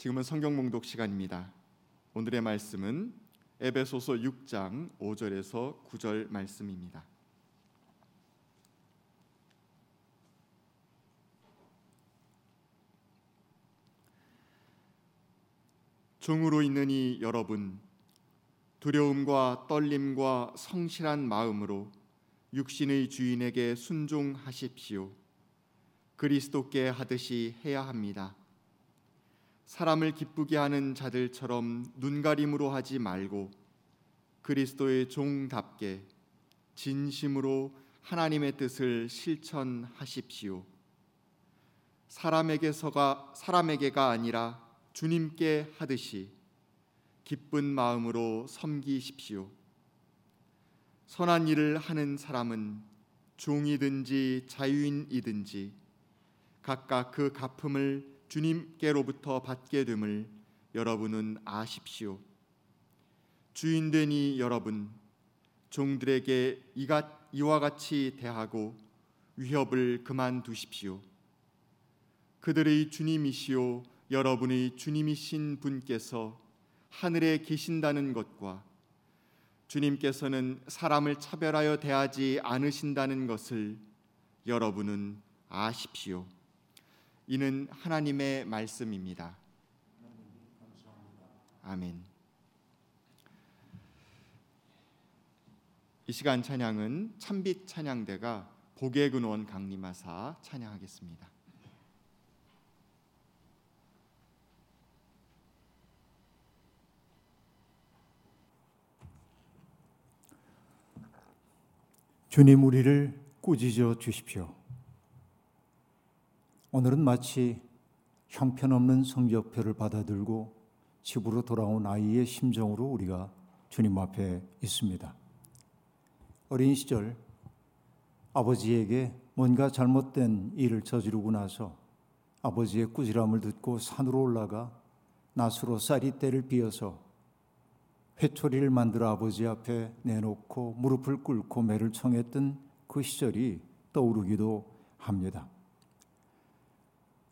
지금은 성경 봉독 시간입니다. 오늘의 말씀은 에베소서 6장 5절에서 9절 말씀입니다. 종으로 있느니 여러분 두려움과 떨림과 성실한 마음으로 육신의 주인에게 순종하십시오. 그리스도께 하듯이 해야 합니다. 사람을 기쁘게 하는 자들처럼 눈가림으로 하지 말고 그리스도의 종답게 진심으로 하나님의 뜻을 실천하십시오. 사람에게서가 사람에게가 아니라 주님께 하듯이 기쁜 마음으로 섬기십시오. 선한 일을 하는 사람은 종이든지 자유인이든지 각각 그 갚음을 주님께로부터 받게 됨을 여러분은 아십시오. 주인 되니 여러분 종들에게 이와 같이 대하고 위협을 그만두십시오. 그들의 주님이시오 여러분의 주님이신 분께서 하늘에 계신다는 것과 주님께서는 사람을 차별하여 대하지 않으신다는 것을 여러분은 아십시오. 이는 하나님의 말씀입니다. 아멘. 이 시간 찬양은 참빛 찬양대가 복의 근원 강림하사 찬양하겠습니다. 주님 우리를 꾸짖어 주십시오. 오늘은 마치 형편없는 성적표를 받아들고 집으로 돌아온 아이의 심정으로 우리가 주님 앞에 있습니다. 어린 시절 아버지에게 뭔가 잘못된 일을 저지르고 나서 아버지의 꾸지람을 듣고 산으로 올라가 낫으로 쌀이대를 비어서 회초리를 만들어 아버지 앞에 내놓고 무릎을 꿇고 매를 청했던 그 시절이 떠오르기도 합니다.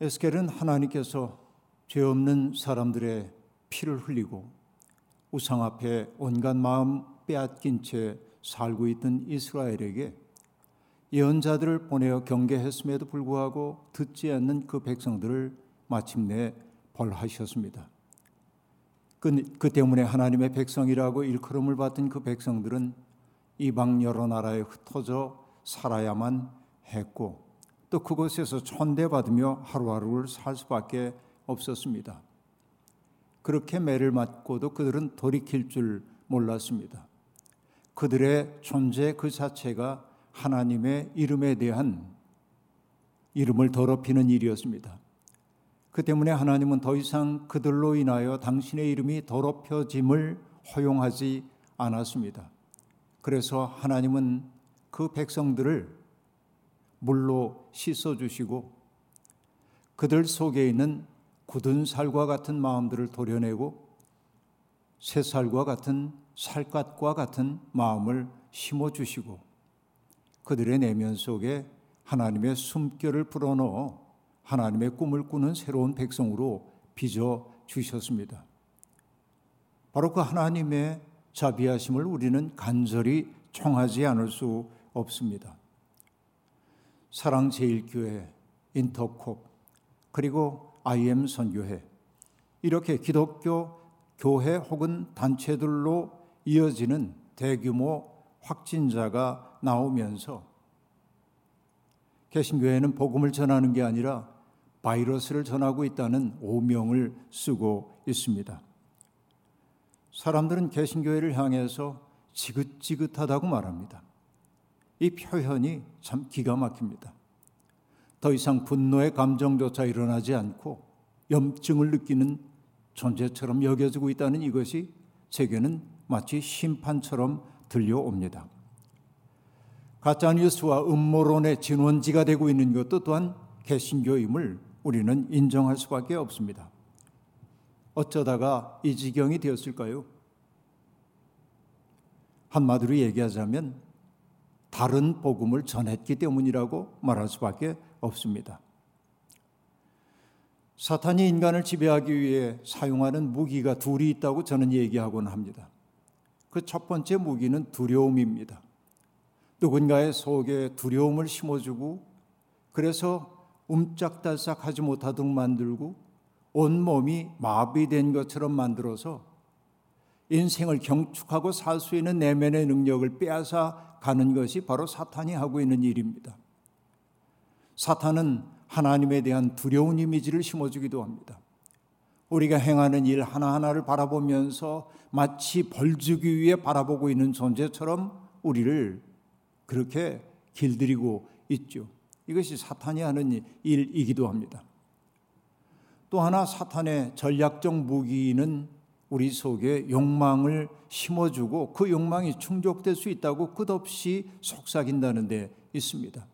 에스겔은 하나님께서 죄 없는 사람들의 피를 흘리고 우상 앞에 온갖 마음 빼앗긴 채 살고 있던 이스라엘에게 예언자들을 보내어 경계했음에도 불구하고 듣지 않는 그 백성들을 마침내 벌하셨습니다. 그, 그 때문에 하나님의 백성이라고 일컬음을 받던 그 백성들은 이방 여러 나라에 흩어져 살아야만 했고 또 그곳에서 천대받으며 하루하루를 살 수밖에 없었습니다. 그렇게 매를 맞고도 그들은 돌이킬 줄 몰랐습니다. 그들의 존재 그 자체가 하나님의 이름에 대한 이름을 더럽히는 일이었습니다. 그 때문에 하나님은 더 이상 그들로 인하여 당신의 이름이 더럽혀짐을 허용하지 않았습니다. 그래서 하나님은 그 백성들을 물로 씻어 주시고 그들 속에 있는 굳은 살과 같은 마음들을 도려내고 새살과 같은 살갗과 같은 마음을 심어 주시고 그들의 내면 속에 하나님의 숨결을 불어넣어 하나님의 꿈을 꾸는 새로운 백성으로 빚어 주셨습니다. 바로 그 하나님의 자비하심을 우리는 간절히 청하지 않을 수 없습니다. 사랑제일교회, 인터콥, 그리고 IM 선교회 이렇게 기독교 교회 혹은 단체들로 이어지는 대규모 확진자가 나오면서 개신교회는 복음을 전하는 게 아니라 바이러스를 전하고 있다는 오명을 쓰고 있습니다. 사람들은 개신교회를 향해서 지긋지긋하다고 말합니다. 이 표현이 참 기가 막힙니다. 더 이상 분노의 감정조차 일어나지 않고 염증을 느끼는 존재처럼 여겨지고 있다는 이것이 제게는 마치 심판처럼 들려옵니다. 가짜뉴스와 음모론의 진원지가 되고 있는 것도 또한 개신교임을 우리는 인정할 수밖에 없습니다. 어쩌다가 이 지경이 되었을까요? 한마디로 얘기하자면 다른 복음을 전했기 때문이라고 말할 수밖에 없습니다. 사탄이 인간을 지배하기 위해 사용하는 무기가 둘이 있다고 저는 얘기하곤 합니다. 그 첫 번째 무기는 두려움입니다. 누군가의 속에 두려움을 심어주고 그래서 움짝달싹 하지 못하도록 만들고 온몸이 마비된 것처럼 만들어서 인생을 경축하고 살 수 있는 내면의 능력을 빼앗아 가는 것이 바로 사탄이 하고 있는 일입니다. 사탄은 하나님에 대한 두려운 이미지를 심어주기도 합니다. 우리가 행하는 일 하나하나를 바라보면서 마치 벌주기 위해 바라보고 있는 존재처럼 우리를 그렇게 길들이고 있죠. 이것이 사탄이 하는 일이기도 합니다. 또 하나 사탄의 전략적 무기는 우리 속에 욕망을 심어주고 그 욕망이 충족될 수 있다고 끝없이 속삭인다는 데 있습니다.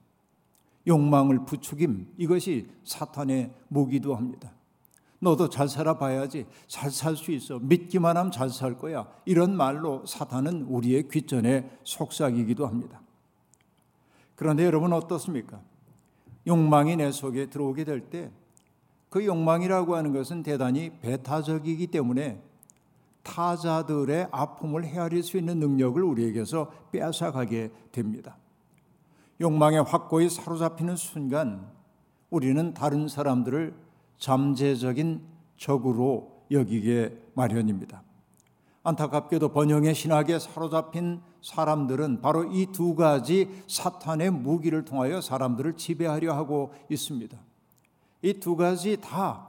욕망을 부추김 이것이 사탄의 무기도 합니다. 너도 잘 살아봐야지 잘 살 수 있어 믿기만 하면 잘 살 거야 이런 말로 사탄은 우리의 귀전에 속삭이기도 합니다. 그런데 여러분 어떻습니까? 욕망이 내 속에 들어오게 될 때 그 욕망이라고 하는 것은 대단히 배타적이기 때문에 타자들의 아픔을 헤아릴 수 있는 능력을 우리에게서 빼앗아가게 됩니다. 욕망에 확고히 사로잡히는 순간 우리는 다른 사람들을 잠재적인 적으로 여기게 마련입니다. 안타깝게도 번영의 신학에 사로잡힌 사람들은 바로 이 두 가지 사탄의 무기를 통하여 사람들을 지배하려 하고 있습니다. 이 두 가지 다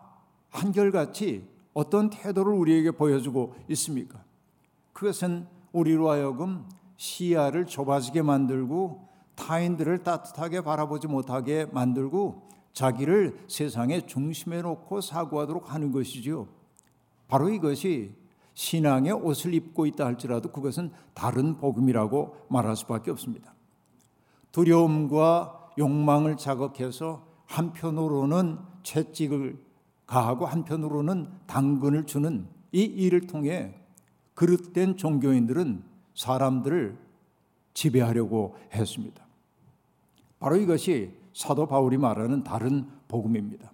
한결같이 어떤 태도를 우리에게 보여주고 있습니까? 그것은 우리로 하여금 시야를 좁아지게 만들고 타인들을 따뜻하게 바라보지 못하게 만들고 자기를 세상의 중심에 놓고 사고하도록 하는 것이지요. 바로 이것이 신앙의 옷을 입고 있다 할지라도 그것은 다른 복음이라고 말할 수밖에 없습니다. 두려움과 욕망을 자극해서 한편으로는 채찍을 가하고 한편으로는 당근을 주는 이 일을 통해 그릇된 종교인들은 사람들을 지배하려고 했습니다. 바로 이것이 사도 바울이 말하는 다른 복음입니다.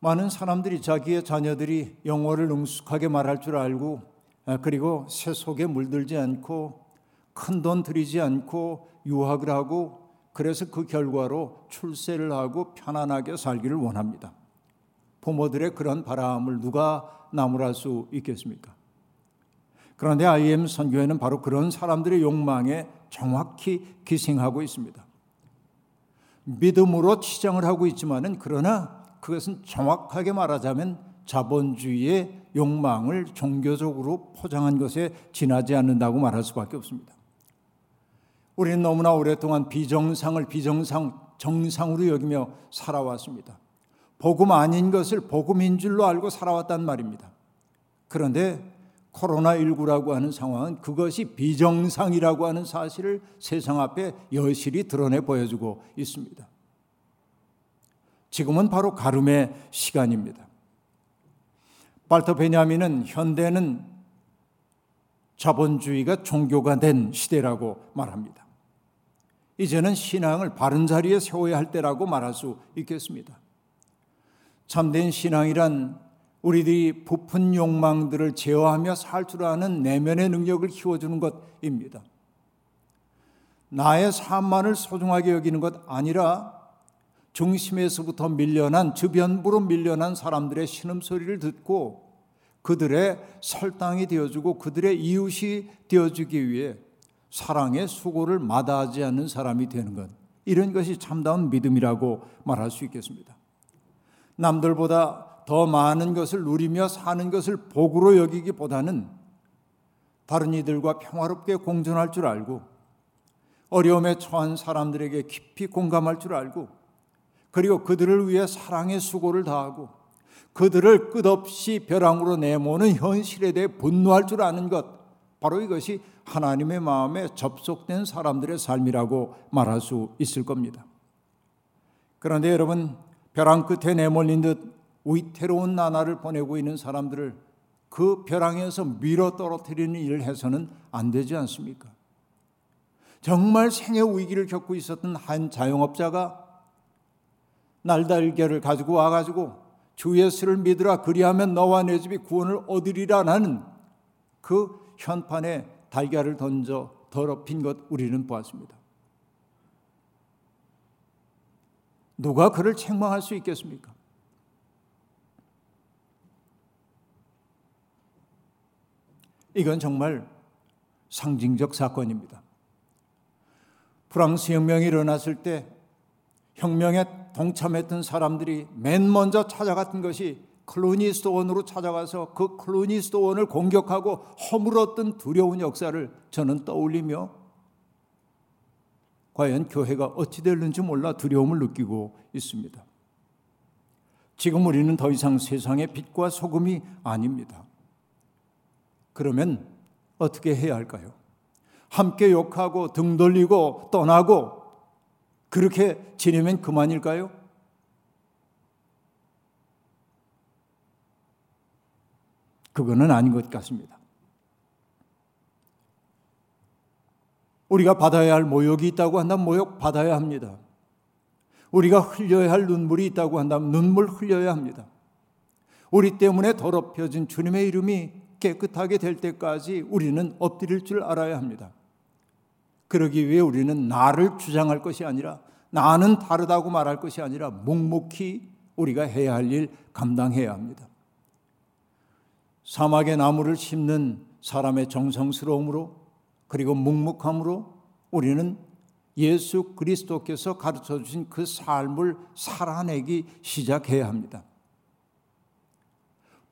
많은 사람들이 자기의 자녀들이 영어를 능숙하게 말할 줄 알고 아, 그리고 세속에 물들지 않고 큰 돈 들이지 않고 유학을 하고 그래서 그 결과로 출세를 하고 편안하게 살기를 원합니다. 부모들의 그런 바람을 누가 나무랄 수 있겠습니까? 그런데 IM 선교회는 바로 그런 사람들의 욕망에 정확히 기생하고 있습니다. 믿음으로 치장을 하고 있지만은 그러나 그것은 정확하게 말하자면 자본주의의 욕망을 종교적으로 포장한 것에 지나지 않는다고 말할 수밖에 없습니다. 우리는 너무나 오랫동안 비정상을 비정상 정상으로 여기며 살아왔습니다. 복음 아닌 것을 복음인 줄로 알고 살아왔단 말입니다. 그런데 코로나19라고 하는 상황은 그것이 비정상이라고 하는 사실을 세상 앞에 여실히 드러내 보여주고 있습니다. 지금은 바로 가름의 시간입니다. 발터 베냐민은 현대는 자본주의가 종교가 된 시대라고 말합니다. 이제는 신앙을 바른 자리에 세워야 할 때라고 말할 수 있겠습니다. 참된 신앙이란 우리들이 부푼 욕망들을 제어하며 살 줄 아는 내면의 능력을 키워주는 것입니다. 나의 삶만을 소중하게 여기는 것 아니라 중심에서부터 밀려난 주변부로 밀려난 사람들의 신음소리를 듣고 그들의 설당이 되어주고 그들의 이웃이 되어주기 위해 사랑의 수고를 마다하지 않는 사람이 되는 것 이런 것이 참다운 믿음이라고 말할 수 있겠습니다. 남들보다 더 많은 것을 누리며 사는 것을 복으로 여기기보다는 다른 이들과 평화롭게 공존할 줄 알고 어려움에 처한 사람들에게 깊이 공감할 줄 알고 그리고 그들을 위해 사랑의 수고를 다하고 그들을 끝없이 벼랑으로 내모는 현실에 대해 분노할 줄 아는 것 바로 이것이 하나님의 마음에 접속된 사람들의 삶이라고 말할 수 있을 겁니다. 그런데 여러분 벼랑 끝에 내몰린 듯 위태로운 나날을 보내고 있는 사람들을 그 벼랑에서 밀어 떨어뜨리는 일을 해서는 안 되지 않습니까? 정말 생애 위기를 겪고 있었던 한 자영업자가 날달걀을 가지고 와가지고 주 예수를 믿으라 그리하면 너와 내 집이 구원을 얻으리라는 그 현판에 달걀을 던져 더럽힌 것 우리는 보았습니다. 누가 그를 책망할 수 있겠습니까? 이건 정말 상징적 사건입니다. 프랑스 혁명이 일어났을 때 혁명에 동참했던 사람들이 맨 먼저 찾아갔던 것이 클루니스토원으로 찾아가서 그 클루니스토원을 공격하고 허물었던 두려운 역사를 저는 떠올리며 과연 교회가 어찌 될는지 몰라 두려움을 느끼고 있습니다. 지금 우리는 더 이상 세상의 빛과 소금이 아닙니다. 그러면 어떻게 해야 할까요? 함께 욕하고 등 돌리고 떠나고 그렇게 지내면 그만일까요? 그거는 아닌 것 같습니다. 우리가 받아야 할 모욕이 있다고 한다면 모욕 받아야 합니다. 우리가 흘려야 할 눈물이 있다고 한다면 눈물 흘려야 합니다. 우리 때문에 더럽혀진 주님의 이름이 깨끗하게 될 때까지 우리는 엎드릴 줄 알아야 합니다. 그러기 위해 우리는 나를 주장할 것이 아니라 나는 다르다고 말할 것이 아니라 묵묵히 우리가 해야 할 일 감당해야 합니다. 사막의 나무를 심는 사람의 정성스러움으로 그리고 묵묵함으로 우리는 예수 그리스도께서 가르쳐 주신 그 삶을 살아내기 시작해야 합니다.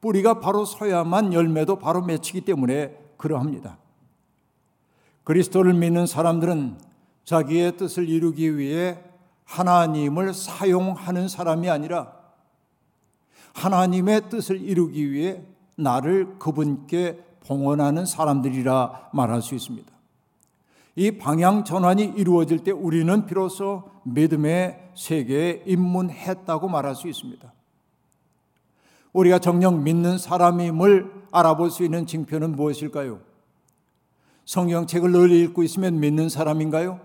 뿌리가 바로 서야만 열매도 바로 맺히기 때문에 그러합니다. 그리스도를 믿는 사람들은 자기의 뜻을 이루기 위해 하나님을 사용하는 사람이 아니라 하나님의 뜻을 이루기 위해 나를 그분께 봉헌하는 사람들이라 말할 수 있습니다. 이 방향 전환이 이루어질 때 우리는 비로소 믿음의 세계에 입문했다고 말할 수 있습니다. 우리가 정녕 믿는 사람임을 알아볼 수 있는 징표는 무엇일까요? 성경책을 늘 읽고 있으면 믿는 사람인가요?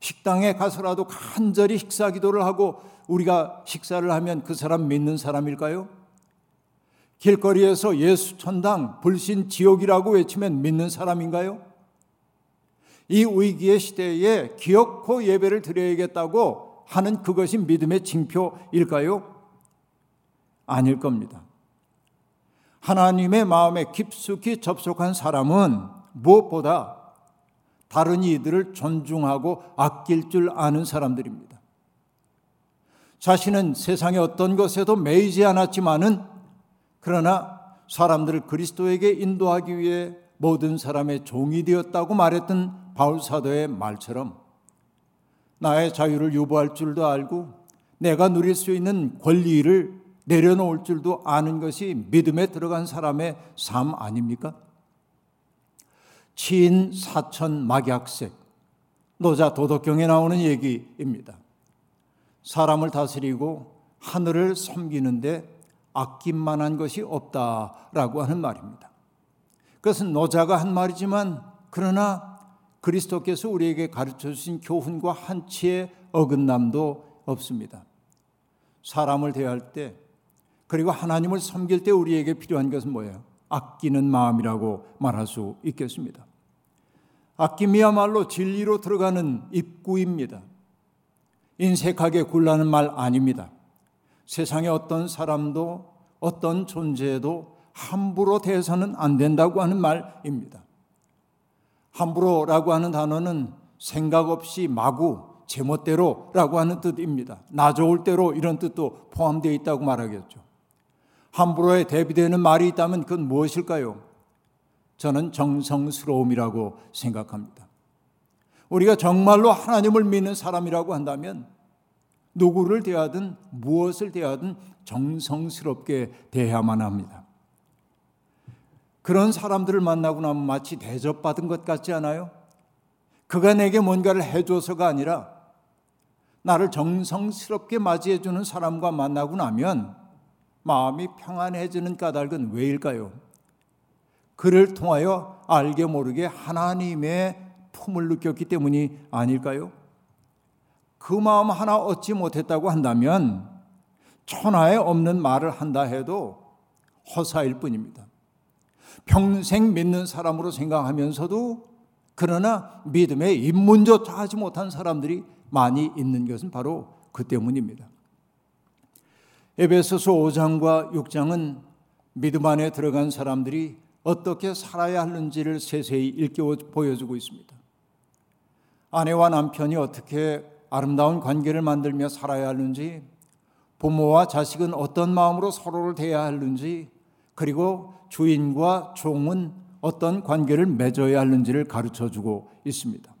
식당에 가서라도 간절히 식사 기도를 하고 우리가 식사를 하면 그 사람 믿는 사람일까요? 길거리에서 예수 천당, 불신 지옥이라고 외치면 믿는 사람인가요? 이 위기의 시대에 기어코 예배를 드려야겠다고 하는 그것이 믿음의 징표일까요? 아닐 겁니다. 하나님의 마음에 깊숙이 접속한 사람은 무엇보다 다른 이들을 존중하고 아낄 줄 아는 사람들입니다. 자신은 세상의 어떤 것에도 매이지 않았지만은 그러나 사람들을 그리스도에게 인도하기 위해 모든 사람의 종이 되었다고 말했던 바울 사도의 말처럼 나의 자유를 유보할 줄도 알고 내가 누릴 수 있는 권리를 내려놓을 줄도 아는 것이 믿음에 들어간 사람의 삶 아닙니까? 치인 사천 막약색 노자 도덕경에 나오는 얘기입니다. 사람을 다스리고 하늘을 섬기는데 아낌만한 것이 없다라고 하는 말입니다. 그것은 노자가 한 말이지만 그러나 그리스도께서 우리에게 가르쳐 주신 교훈과 한치의 어긋남도 없습니다. 사람을 대할 때 그리고 하나님을 섬길 때 우리에게 필요한 것은 뭐예요? 아끼는 마음이라고 말할 수 있겠습니다. 아낌이야말로 진리로 들어가는 입구입니다. 인색하게 굴라는 말 아닙니다. 세상의 어떤 사람도 어떤 존재도 함부로 대해서는 안 된다고 하는 말입니다. 함부로라고 하는 단어는 생각 없이 마구 제멋대로라고 하는 뜻입니다. 나 좋을 대로 이런 뜻도 포함되어 있다고 말하겠죠. 함부로에 대비되는 말이 있다면 그건 무엇일까요? 저는 정성스러움이라고 생각합니다. 우리가 정말로 하나님을 믿는 사람이라고 한다면 누구를 대하든 무엇을 대하든 정성스럽게 대해야만 합니다. 그런 사람들을 만나고 나면 마치 대접받은 것 같지 않아요? 그가 내게 뭔가를 해줘서가 아니라 나를 정성스럽게 맞이해주는 사람과 만나고 나면 마음이 평안해지는 까닭은 왜일까요? 그를 통하여 알게 모르게 하나님의 품을 느꼈기 때문이 아닐까요? 그 마음 하나 얻지 못했다고 한다면 천하에 없는 말을 한다 해도 허사일 뿐입니다. 평생 믿는 사람으로 생각하면서도 그러나 믿음의 입문조차 하지 못한 사람들이 많이 있는 것은 바로 그 때문입니다. 에베소서 5장과 6장은 믿음 안에 들어간 사람들이 어떻게 살아야 하는지를 세세히 일깨워 보여주고 있습니다. 아내와 남편이 어떻게 아름다운 관계를 만들며 살아야 하는지, 부모와 자식은 어떤 마음으로 서로를 대해야 하는지, 그리고 주인과 종은 어떤 관계를 맺어야 하는지를 가르쳐 주고 있습니다.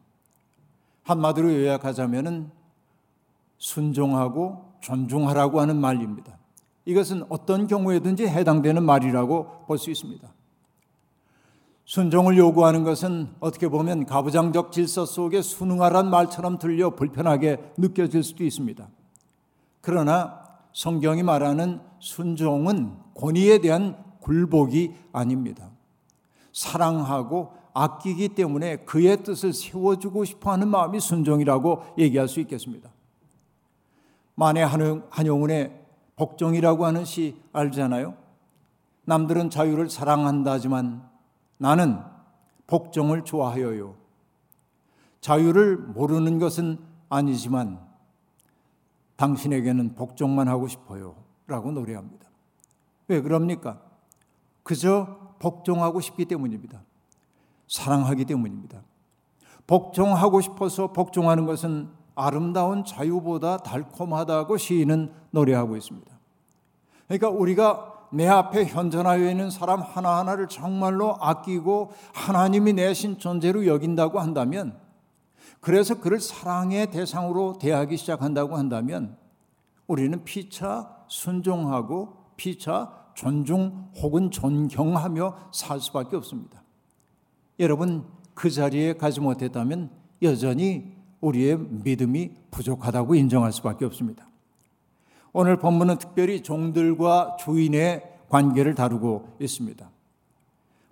한마디로 요약하자면은 순종하고 존중하라고 하는 말입니다. 이것은 어떤 경우에든지 해당되는 말이라고 볼 수 있습니다. 순종을 요구하는 것은 어떻게 보면 가부장적 질서 속에 순응하란 말처럼 들려 불편하게 느껴질 수도 있습니다. 그러나 성경이 말하는 순종은 권위에 대한 굴복이 아닙니다. 사랑하고 아끼기 때문에 그의 뜻을 세워주고 싶어 하는 마음이 순종이라고 얘기할 수 있겠습니다. 만해 한용운의 복종이라고 하는 시 알잖아요. 남들은 자유를 사랑한다지만 나는 복종을 좋아하여요. 자유를 모르는 것은 아니지만 당신에게는 복종만 하고 싶어요. 라고 노래합니다. 왜 그럽니까? 그저 복종하고 싶기 때문입니다. 사랑하기 때문입니다. 복종하고 싶어서 복종하는 것은 아름다운 자유보다 달콤하다고 시인은 노래하고 있습니다. 그러니까 우리가 내 앞에 현존하여 있는 사람 하나하나를 정말로 아끼고 하나님이 내신 존재로 여긴다고 한다면 그래서 그를 사랑의 대상으로 대하기 시작한다고 한다면 우리는 피차 순종하고 피차 존중 혹은 존경하며 살 수밖에 없습니다. 여러분 그 자리에 가지 못했다면 여전히 우리의 믿음이 부족하다고 인정할 수밖에 없습니다. 오늘 본문은 특별히 종들과 주인의 관계를 다루고 있습니다.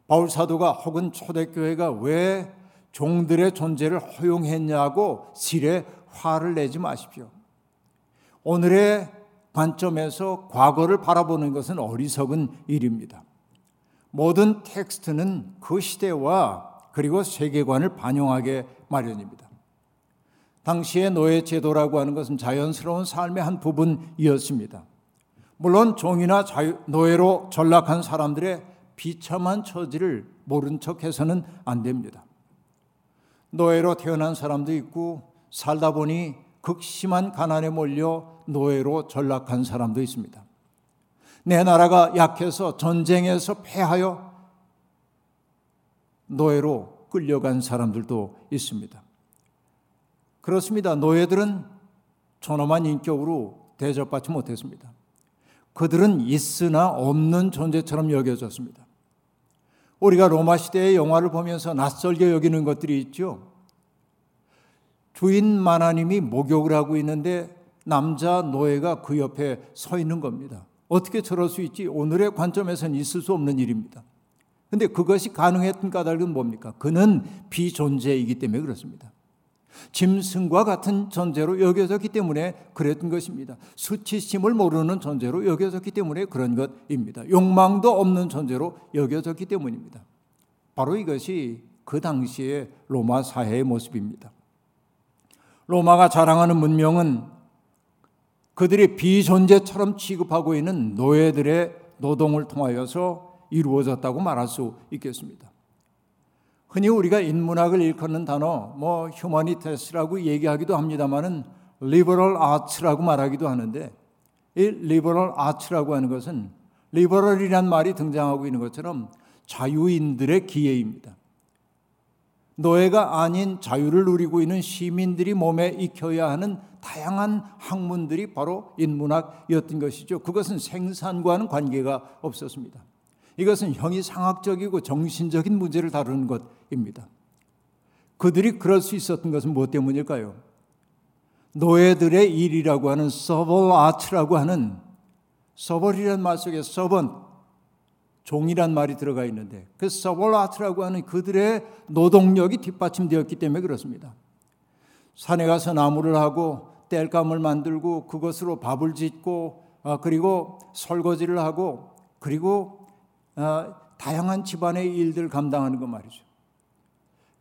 바울 사도가 혹은 초대교회가 왜 종들의 존재를 허용했냐고 실에 화를 내지 마십시오. 오늘의 관점에서 과거를 바라보는 것은 어리석은 일입니다. 모든 텍스트는 그 시대와 그리고 세계관을 반영하게 마련입니다. 당시의 노예 제도라고 하는 것은 자연스러운 삶의 한 부분이었습니다. 물론 종이나 자유, 노예로 전락한 사람들의 비참한 처지를 모른 척 해서는 안 됩니다. 노예로 태어난 사람도 있고 살다 보니 극심한 가난에 몰려 노예로 전락한 사람도 있습니다. 내 나라가 약해서 전쟁에서 패하여 노예로 끌려간 사람들도 있습니다. 그렇습니다. 노예들은 존엄한 인격으로 대접받지 못했습니다. 그들은 있으나 없는 존재처럼 여겨졌습니다. 우리가 로마 시대의 영화를 보면서 낯설게 여기는 것들이 있죠. 주인 마나님이 목욕을 하고 있는데 남자 노예가 그 옆에 서 있는 겁니다. 어떻게 저럴 수 있지? 오늘의 관점에서는 있을 수 없는 일입니다. 근데 그것이 가능했던 까닭은 뭡니까? 그는 비존재이기 때문에 그렇습니다. 짐승과 같은 존재로 여겨졌기 때문에 그랬던 것입니다. 수치심을 모르는 존재로 여겨졌기 때문에 그런 것입니다. 욕망도 없는 존재로 여겨졌기 때문입니다. 바로 이것이 그 당시의 로마 사회의 모습입니다. 로마가 자랑하는 문명은 그들이 비존재처럼 취급하고 있는 노예들의 노동을 통하여서 이루어졌다고 말할 수 있겠습니다. 흔히 우리가 인문학을 일컫는 단어 뭐 humanitas라고 얘기하기도 합니다만은 liberal arts라고 말하기도 하는데 이 liberal arts라고 하는 것은 liberal이란 말이 등장하고 있는 것처럼 자유인들의 기예입니다. 노예가 아닌 자유를 누리고 있는 시민들이 몸에 익혀야 하는 다양한 학문들이 바로 인문학이었던 것이죠. 그것은 생산과는 관계가 없었습니다. 이것은 형이상학적이고 정신적인 문제를 다루는 것입니다. 그들이 그럴 수 있었던 것은 무엇 때문일까요? 노예들의 일이라고 하는 서벌 아트라고 하는 서벌이라는 말 속에 서번 종이란 말이 들어가 있는데 그 서벌 아트라고 하는 그들의 노동력이 뒷받침되었기 때문에 그렇습니다. 산에 가서 나무를 하고 땔감을 만들고 그것으로 밥을 짓고 어, 그리고 설거지를 하고 그리고 어, 다양한 집안의 일들 감당하는 거 말이죠.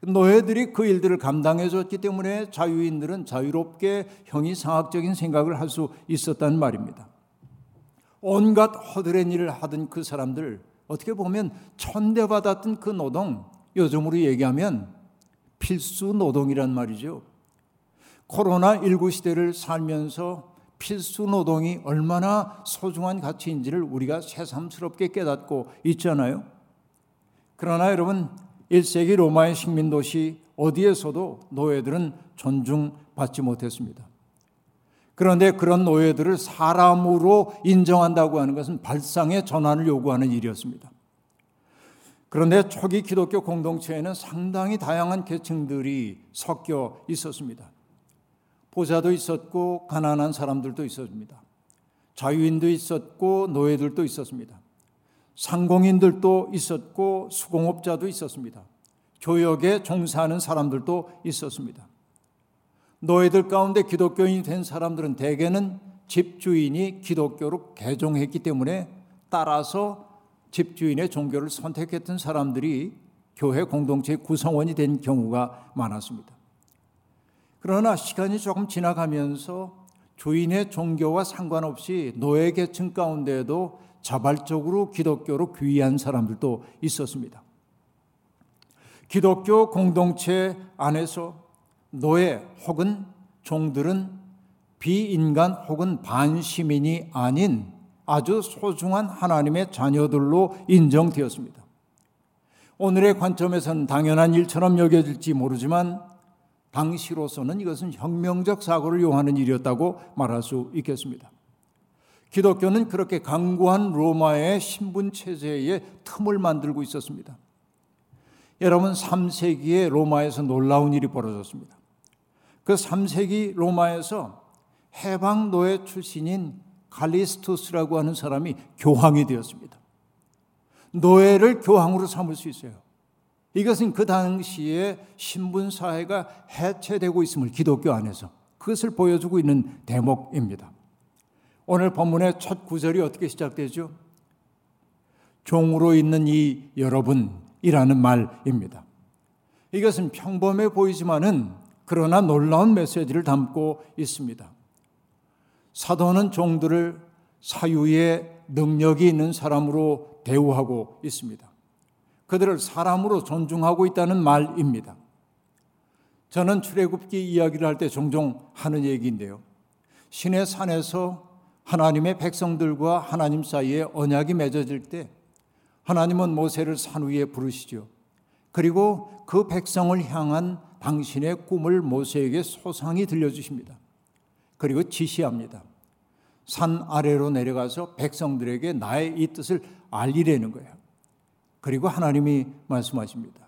노예들이 그 일들을 감당해 줬기 때문에 자유인들은 자유롭게 형이상학적인 생각을 할 수 있었다는 말입니다. 온갖 허드렛 일을 하던 그 사람들 어떻게 보면 천대받았던 그 노동 요즘으로 얘기하면 필수 노동이란 말이죠. 코로나 19 시대를 살면서 필수 노동이 얼마나 소중한 가치인지를 우리가 새삼스럽게 깨닫고 있잖아요. 그러나 여러분 1세기 로마의 식민 도시 어디에서도 노예들은 존중받지 못했습니다. 그런데 그런 노예들을 사람으로 인정한다고 하는 것은 발상의 전환을 요구하는 일이었습니다. 그런데 초기 기독교 공동체에는 상당히 다양한 계층들이 섞여 있었습니다. 보자도 있었고 가난한 사람들도 있었습니다. 자유인도 있었고 노예들도 있었습니다. 상공인들도 있었고 수공업자도 있었습니다. 교역에 종사하는 사람들도 있었습니다. 노예들 가운데 기독교인이 된 사람들은 대개는 집주인이 기독교로 개종했기 때문에 따라서 집주인의 종교를 선택했던 사람들이 교회 공동체 구성원이 된 경우가 많았습니다. 그러나 시간이 조금 지나가면서 주인의 종교와 상관없이 노예 계층 가운데에도 자발적으로 기독교로 귀의한 사람들도 있었습니다. 기독교 공동체 안에서 노예 혹은 종들은 비인간 혹은 반시민이 아닌 아주 소중한 하나님의 자녀들로 인정되었습니다. 오늘의 관점에서는 당연한 일처럼 여겨질지 모르지만 당시로서는 이것은 혁명적 사고를 요하는 일이었다고 말할 수 있겠습니다. 기독교는 그렇게 강고한 로마의 신분 체제에 틈을 만들고 있었습니다. 여러분 3세기에 로마에서 놀라운 일이 벌어졌습니다. 그 3세기 로마에서 해방 노예 출신인 칼리스토스라고 하는 사람이 교황이 되었습니다. 노예를 교황으로 삼을 수 있어요. 이것은 그 당시에 신분 사회가 해체되고 있음을 기독교 안에서 그것을 보여주고 있는 대목입니다. 오늘 본문의 첫 구절이 어떻게 시작되죠? 종으로 있는 이 여러분이라는 말입니다. 이것은 평범해 보이지만은 그러나 놀라운 메시지를 담고 있습니다. 사도는 종들을 사유의 능력이 있는 사람으로 대우하고 있습니다. 그들을 사람으로 존중하고 있다는 말입니다. 저는 출애굽기 이야기를 할 때 종종 하는 얘기인데요. 신의 산에서 하나님의 백성들과 하나님 사이에 언약이 맺어질 때 하나님은 모세를 산 위에 부르시죠. 그리고 그 백성을 향한 당신의 꿈을 모세에게 소상히 들려주십니다. 그리고 지시합니다. 산 아래로 내려가서 백성들에게 나의 이 뜻을 알리라는 거예요. 그리고 하나님이 말씀하십니다.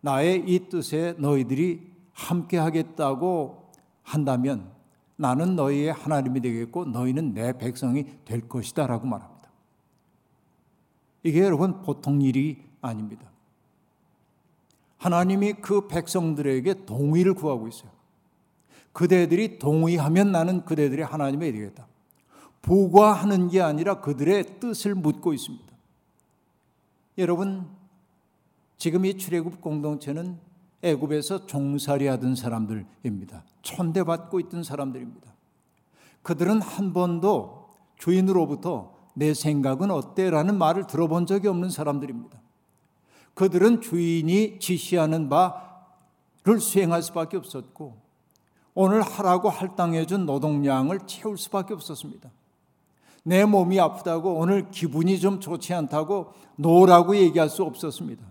나의 이 뜻에 너희들이 함께 하겠다고 한다면 나는 너희의 하나님이 되겠고 너희는 내 백성이 될 것이다 라고 말합니다. 이게 여러분 보통 일이 아닙니다. 하나님이 그 백성들에게 동의를 구하고 있어요. 그대들이 동의하면 나는 그대들이 하나님이 되겠다. 부과하는 게 아니라 그들의 뜻을 묻고 있습니다. 여러분 지금 이 출애굽 공동체는 애굽에서 종살이 하던 사람들입니다. 천대받고 있던 사람들입니다. 그들은 한 번도 주인으로부터 내 생각은 어때라는 말을 들어본 적이 없는 사람들입니다. 그들은 주인이 지시하는 바를 수행할 수밖에 없었고 오늘 하라고 할당해준 노동량을 채울 수밖에 없었습니다. 내 몸이 아프다고 오늘 기분이 좀 좋지 않다고 노라고 얘기할 수 없었습니다.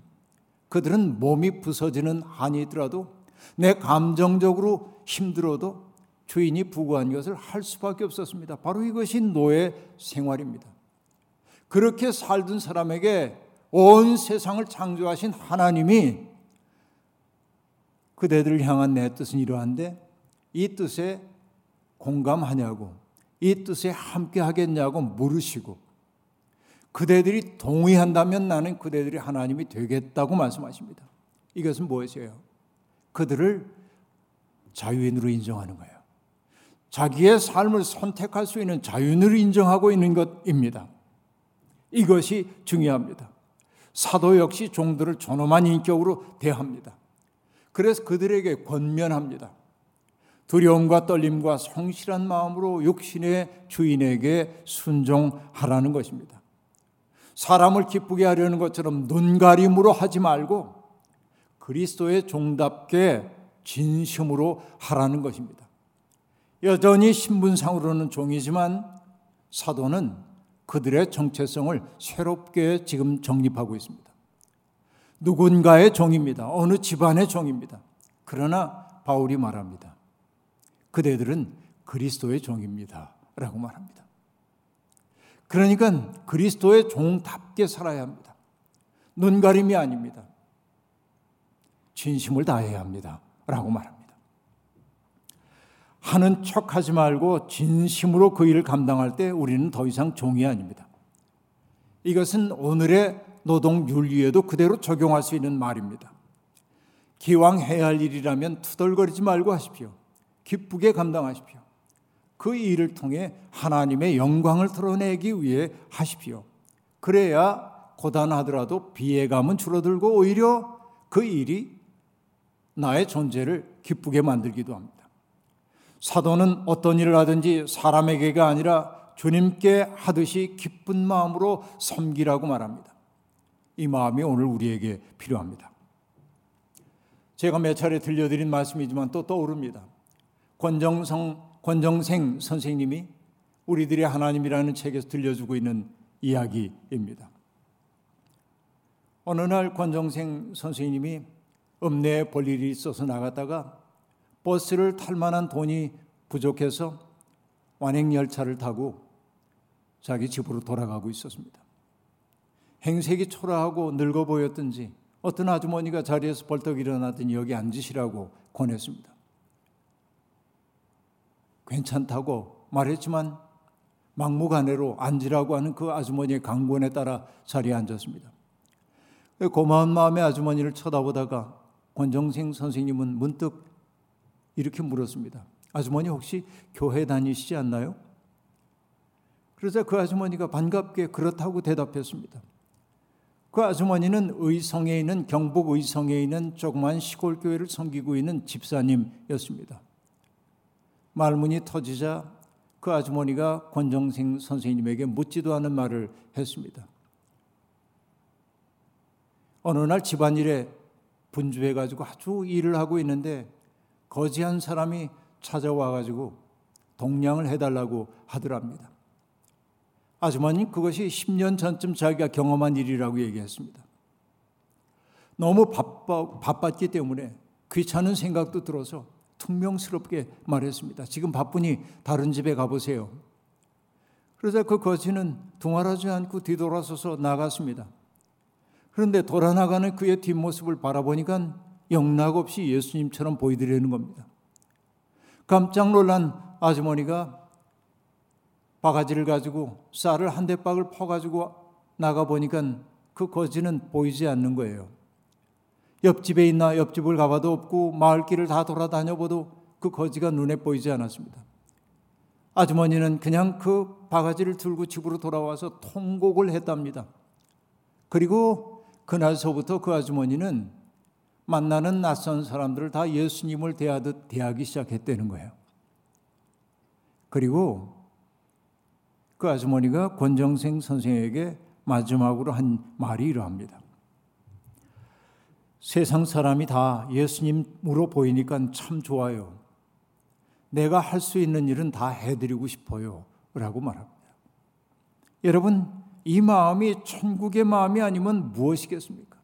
그들은 몸이 부서지는 한이더라도 내 감정적으로 힘들어도 주인이 부과한 것을 할 수밖에 없었습니다. 바로 이것이 노예 생활입니다. 그렇게 살던 사람에게 온 세상을 창조하신 하나님이 그대들을 향한 내 뜻은 이러한데 이 뜻에 공감하냐고 이 뜻에 함께 하겠냐고 물으시고 그대들이 동의한다면 나는 그대들이 하나님이 되겠다고 말씀하십니다. 이것은 무엇이에요? 그들을 자유인으로 인정하는 거예요. 자기의 삶을 선택할 수 있는 자유를 인정하고 있는 것입니다. 이것이 중요합니다. 사도 역시 종들을 존엄한 인격으로 대합니다. 그래서 그들에게 권면합니다. 두려움과 떨림과 성실한 마음으로 육신의 주인에게 순종하라는 것입니다. 사람을 기쁘게 하려는 것처럼 눈가림으로 하지 말고 그리스도의 종답게 진심으로 하라는 것입니다. 여전히 신분상으로는 종이지만 사도는 그들의 정체성을 새롭게 지금 정립하고 있습니다. 누군가의 종입니다. 어느 집안의 종입니다. 그러나 바울이 말합니다. 그대들은 그리스도의 종입니다. 라고 말합니다. 그러니까 그리스도의 종답게 살아야 합니다. 눈 가림이 아닙니다. 진심을 다해야 합니다. 라고 말합니다. 하는 척 하지 말고 진심으로 그 일을 감당할 때 우리는 더 이상 종이 아닙니다. 이것은 오늘의 노동 윤리에도 그대로 적용할 수 있는 말입니다. 기왕 해야 할 일이라면 투덜거리지 말고 하십시오. 기쁘게 감당하십시오. 그 일을 통해 하나님의 영광을 드러내기 위해 하십시오. 그래야 고단하더라도 비애감은 줄어들고 오히려 그 일이 나의 존재를 기쁘게 만들기도 합니다. 사도는 어떤 일을 하든지 사람에게가 아니라 주님께 하듯이 기쁜 마음으로 섬기라고 말합니다. 이 마음이 오늘 우리에게 필요합니다. 제가 몇 차례 들려드린 말씀이지만 또 떠오릅니다. 권정성, 권정생 선생님이 우리들의 하나님이라는 책에서 들려주고 있는 이야기입니다. 어느 날 권정생 선생님이 읍내에 볼 일이 있어서 나갔다가 버스를 탈 만한 돈이 부족해서 완행열차를 타고 자기 집으로 돌아가고 있었습니다. 행색이 초라하고 늙어 보였던지 어떤 아주머니가 자리에서 벌떡 일어나더니 여기 앉으시라고 권했습니다. 괜찮다고 말했지만 막무가내로 앉으라고 하는 그 아주머니의 강권에 따라 자리에 앉았습니다. 고마운 마음의 아주머니를 쳐다보다가 권정생 선생님은 문득 이렇게 물었습니다. 아주머니 혹시 교회 다니시지 않나요? 그러자 그 아주머니가 반갑게 그렇다고 대답했습니다. 그 아주머니는 의성에 있는 경북 의성에 있는 조그만 시골 교회를 섬기고 있는 집사님이었습니다. 말문이 터지자 그 아주머니가 권정생 선생님에게 묻지도 않은 말을 했습니다. 어느 날 집안일에 분주해 가지고 아주 일을 하고 있는데 거지한 사람이 찾아와 가지고 동량을 해달라고 하더랍니다. 아주머니 그것이 10년 전쯤 자기가 경험한 일이라고 얘기했습니다. 너무 바빠, 바빴기 때문에 귀찮은 생각도 들어서 퉁명스럽게 말했습니다. 지금 바쁘니 다른 집에 가보세요. 그러자 그 거지는 둥하하지 않고 뒤돌아서서 나갔습니다. 그런데 돌아 나가는 그의 뒷모습을 바라보니까 영락없이 예수님처럼 보이더라는 겁니다. 깜짝 놀란 아주머니가 바가지를 가지고 쌀을 한 대박을 퍼가지고 나가보니까 그 거지는 보이지 않는 거예요. 옆집에 있나 옆집을 가봐도 없고 마을길을 다 돌아다녀 봐도 그 거지가 눈에 보이지 않았습니다. 아주머니는 그냥 그 바가지를 들고 집으로 돌아와서 통곡을 했답니다. 그리고 그날서부터 그 아주머니는 만나는 낯선 사람들을 다 예수님을 대하듯 대하기 시작했다는 거예요. 그리고 그 아주머니가 권정생 선생에게 마지막으로 한 말이 이러합니다. 세상 사람이 다 예수님으로 보이니까 참 좋아요. 내가 할 수 있는 일은 다 해드리고 싶어요. 라고 말합니다. 여러분, 이 마음이 천국의 마음이 아니면 무엇이겠습니까?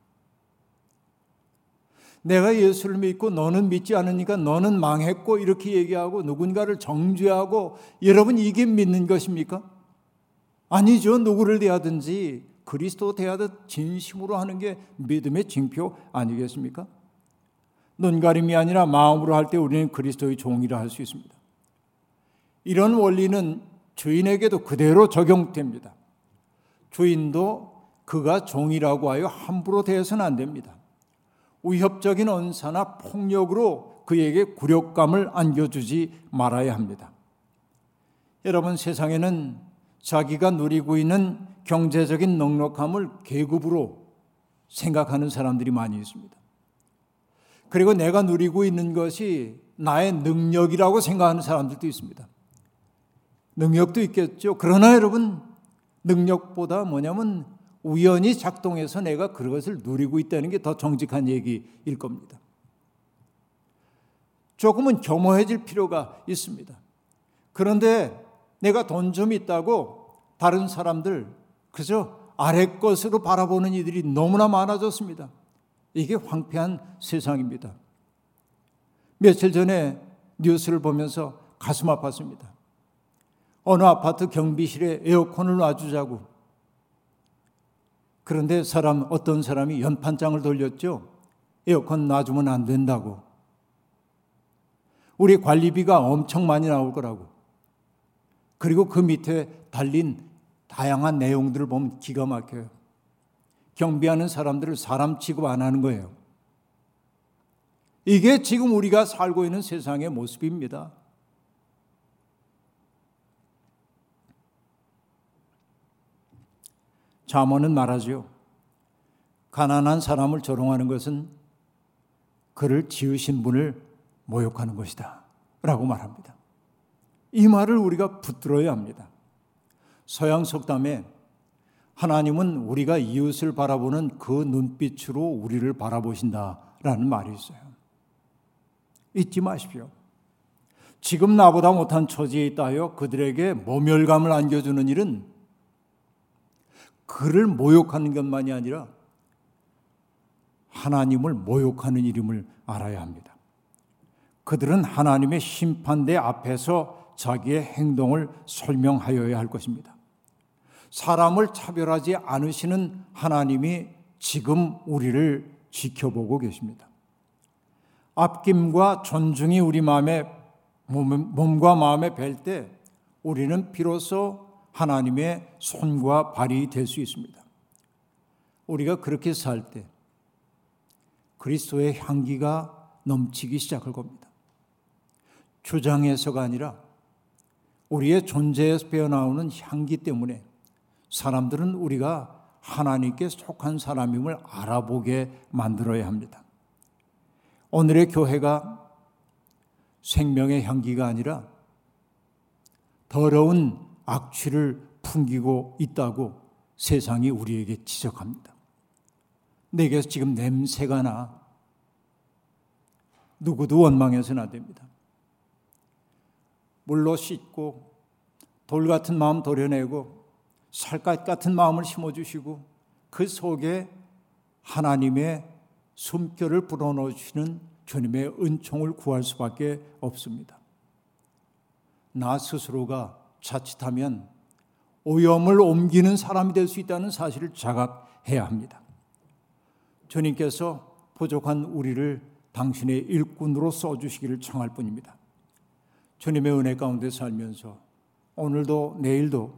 내가 예수를 믿고 너는 믿지 않으니까 너는 망했고 이렇게 얘기하고 누군가를 정죄하고 여러분 이게 믿는 것입니까? 아니죠. 누구를 대하든지 그리스도 대하듯 진심으로 하는 게 믿음의 징표 아니겠습니까? 눈가림이 아니라 마음으로 할 때 우리는 그리스도의 종이라 할 수 있습니다. 이런 원리는 주인에게도 그대로 적용됩니다. 주인도 그가 종이라고 하여 함부로 대해서는 안 됩니다. 위협적인 언사나 폭력으로 그에게 굴욕감을 안겨주지 말아야 합니다. 여러분 세상에는 자기가 누리고 있는 경제적인 넉넉함을 계급으로 생각하는 사람들이 많이 있습니다. 그리고 내가 누리고 있는 것이 나의 능력이라고 생각하는 사람들도 있습니다. 능력도 있겠죠. 그러나 여러분, 능력보다 뭐냐면 우연히 작동해서 내가 그것을 누리고 있다는 게 더 정직한 얘기일 겁니다. 조금은 겸허해질 필요가 있습니다. 그런데 내가 돈 좀 있다고 다른 사람들 그저 아래 것으로 바라보는 이들이 너무나 많아졌습니다. 이게 황폐한 세상입니다. 며칠 전에 뉴스를 보면서 가슴 아팠습니다. 어느 아파트 경비실에 에어컨을 놔주자고. 그런데 사람, 어떤 사람이 연판장을 돌렸죠. 에어컨 놔주면 안 된다고. 우리 관리비가 엄청 많이 나올 거라고. 그리고 그 밑에 달린 다양한 내용들을 보면 기가 막혀요. 경비하는 사람들을 사람 취급 안 하는 거예요. 이게 지금 우리가 살고 있는 세상의 모습입니다. 잠언은 말하지요. 가난한 사람을 조롱하는 것은 그를 지으신 분을 모욕하는 것이다. 라고 말합니다. 이 말을 우리가 붙들어야 합니다. 서양 속담에 하나님은 우리가 이웃을 바라보는 그 눈빛으로 우리를 바라보신다라는 말이 있어요. 잊지 마십시오. 지금 나보다 못한 처지에 있다여 그들에게 모멸감을 안겨주는 일은 그를 모욕하는 것만이 아니라 하나님을 모욕하는 일임을 알아야 합니다. 그들은 하나님의 심판대 앞에서 자기의 행동을 설명하여야 할 것입니다. 사람을 차별하지 않으시는 하나님이 지금 우리를 지켜보고 계십니다. 앞김과 존중이 우리 마음에 몸 과 마음에 뵐 때 우리는 비로소 하나님의 손과 발이 될 수 있습니다. 우리가 그렇게 살 때 그리스도의 향기가 넘치기 시작할 겁니다. 주장에서가 아니라 우리의 존재에서 배어나오는 향기 때문에 사람들은 우리가 하나님께 속한 사람임을 알아보게 만들어야 합니다. 오늘의 교회가 생명의 향기가 아니라 더러운 악취를 풍기고 있다고 세상이 우리에게 지적합니다. 내게서 지금 냄새가 나. 누구도 원망해서는 안 됩니다. 물로 씻고 돌 같은 마음 도려내고 살갗 같은 마음을 심어주시고 그 속에 하나님의 숨결을 불어넣으시는 주님의 은총을 구할 수밖에 없습니다. 나 스스로가 자칫하면 오염을 옮기는 사람이 될 수 있다는 사실을 자각해야 합니다. 주님께서 부족한 우리를 당신의 일꾼으로 써주시기를 청할 뿐입니다. 주님의 은혜 가운데 살면서 오늘도 내일도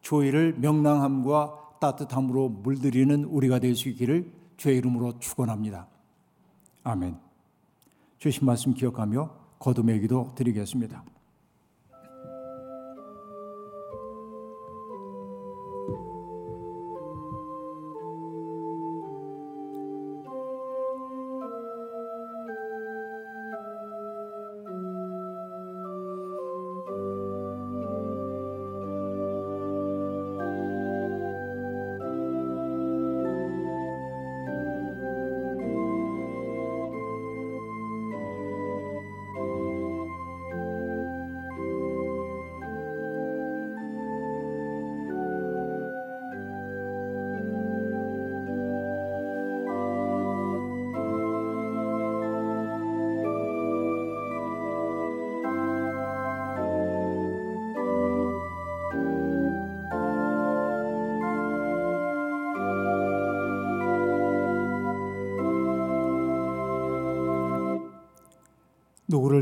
조의를 명랑함과 따뜻함으로 물들이는 우리가 될 수 있기를 주의 이름으로 축원합니다. 아멘. 주신 말씀 기억하며 거듭의 기도 드리겠습니다.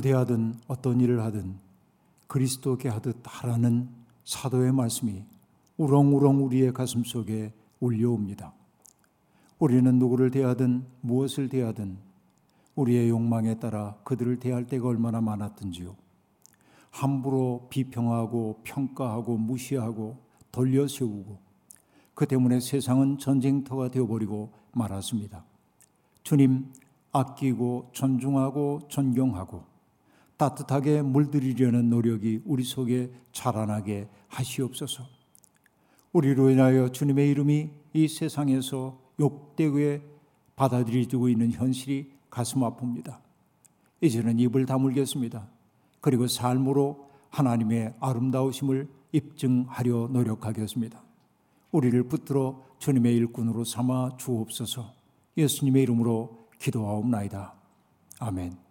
대하든 어떤 일을 하든 그리스도께 하듯 하라는 사도의 말씀이 우렁우렁 우리의 가슴 속에 울려옵니다. 우리는 누구를 대하든 무엇을 대하든 우리의 욕망에 따라 그들을 대할 때가 얼마나 많았든지요. 함부로 비평하고 평가하고 무시하고 돌려 세우고 그 때문에 세상은 전쟁터가 되어버리고 말았습니다. 주님 아끼고 존중하고 존경하고 따뜻하게 물들이려는 노력이 우리 속에 자라나게 하시옵소서. 우리로 인하여 주님의 이름이 이 세상에서 욕되게 받아들여지고 있는 현실이 가슴 아픕니다. 이제는 입을 다물겠습니다. 그리고 삶으로 하나님의 아름다우심을 입증하려 노력하겠습니다. 우리를 붙들어 주님의 일꾼으로 삼아 주옵소서 예수님의 이름으로 기도하옵나이다. 아멘.